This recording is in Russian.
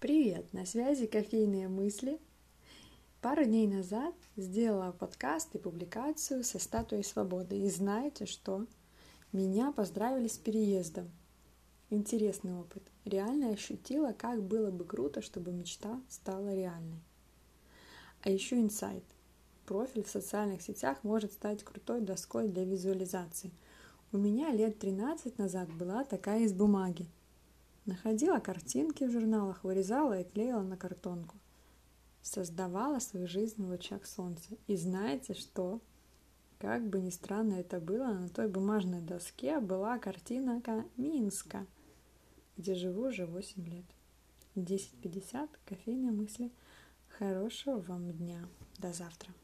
Привет, на связи кофейные мысли. Пару дней назад сделала подкаст и публикацию со статуей свободы. И знаете что? Меня поздравили с переездом. Интересный опыт. Реально ощутила, как было бы круто, чтобы мечта стала реальной. А еще инсайт. Профиль в социальных сетях может стать крутой доской для визуализации. У меня лет 13 назад была такая из бумаги – Находила картинки в журналах, вырезала и клеила на картонку. Создавала свою жизнь в лучах солнца. И знаете что? Как бы ни странно это было, на той бумажной доске была картинка Минска, где живу уже 8 лет. 10.50, кофейные мысли. Хорошего вам дня. До завтра.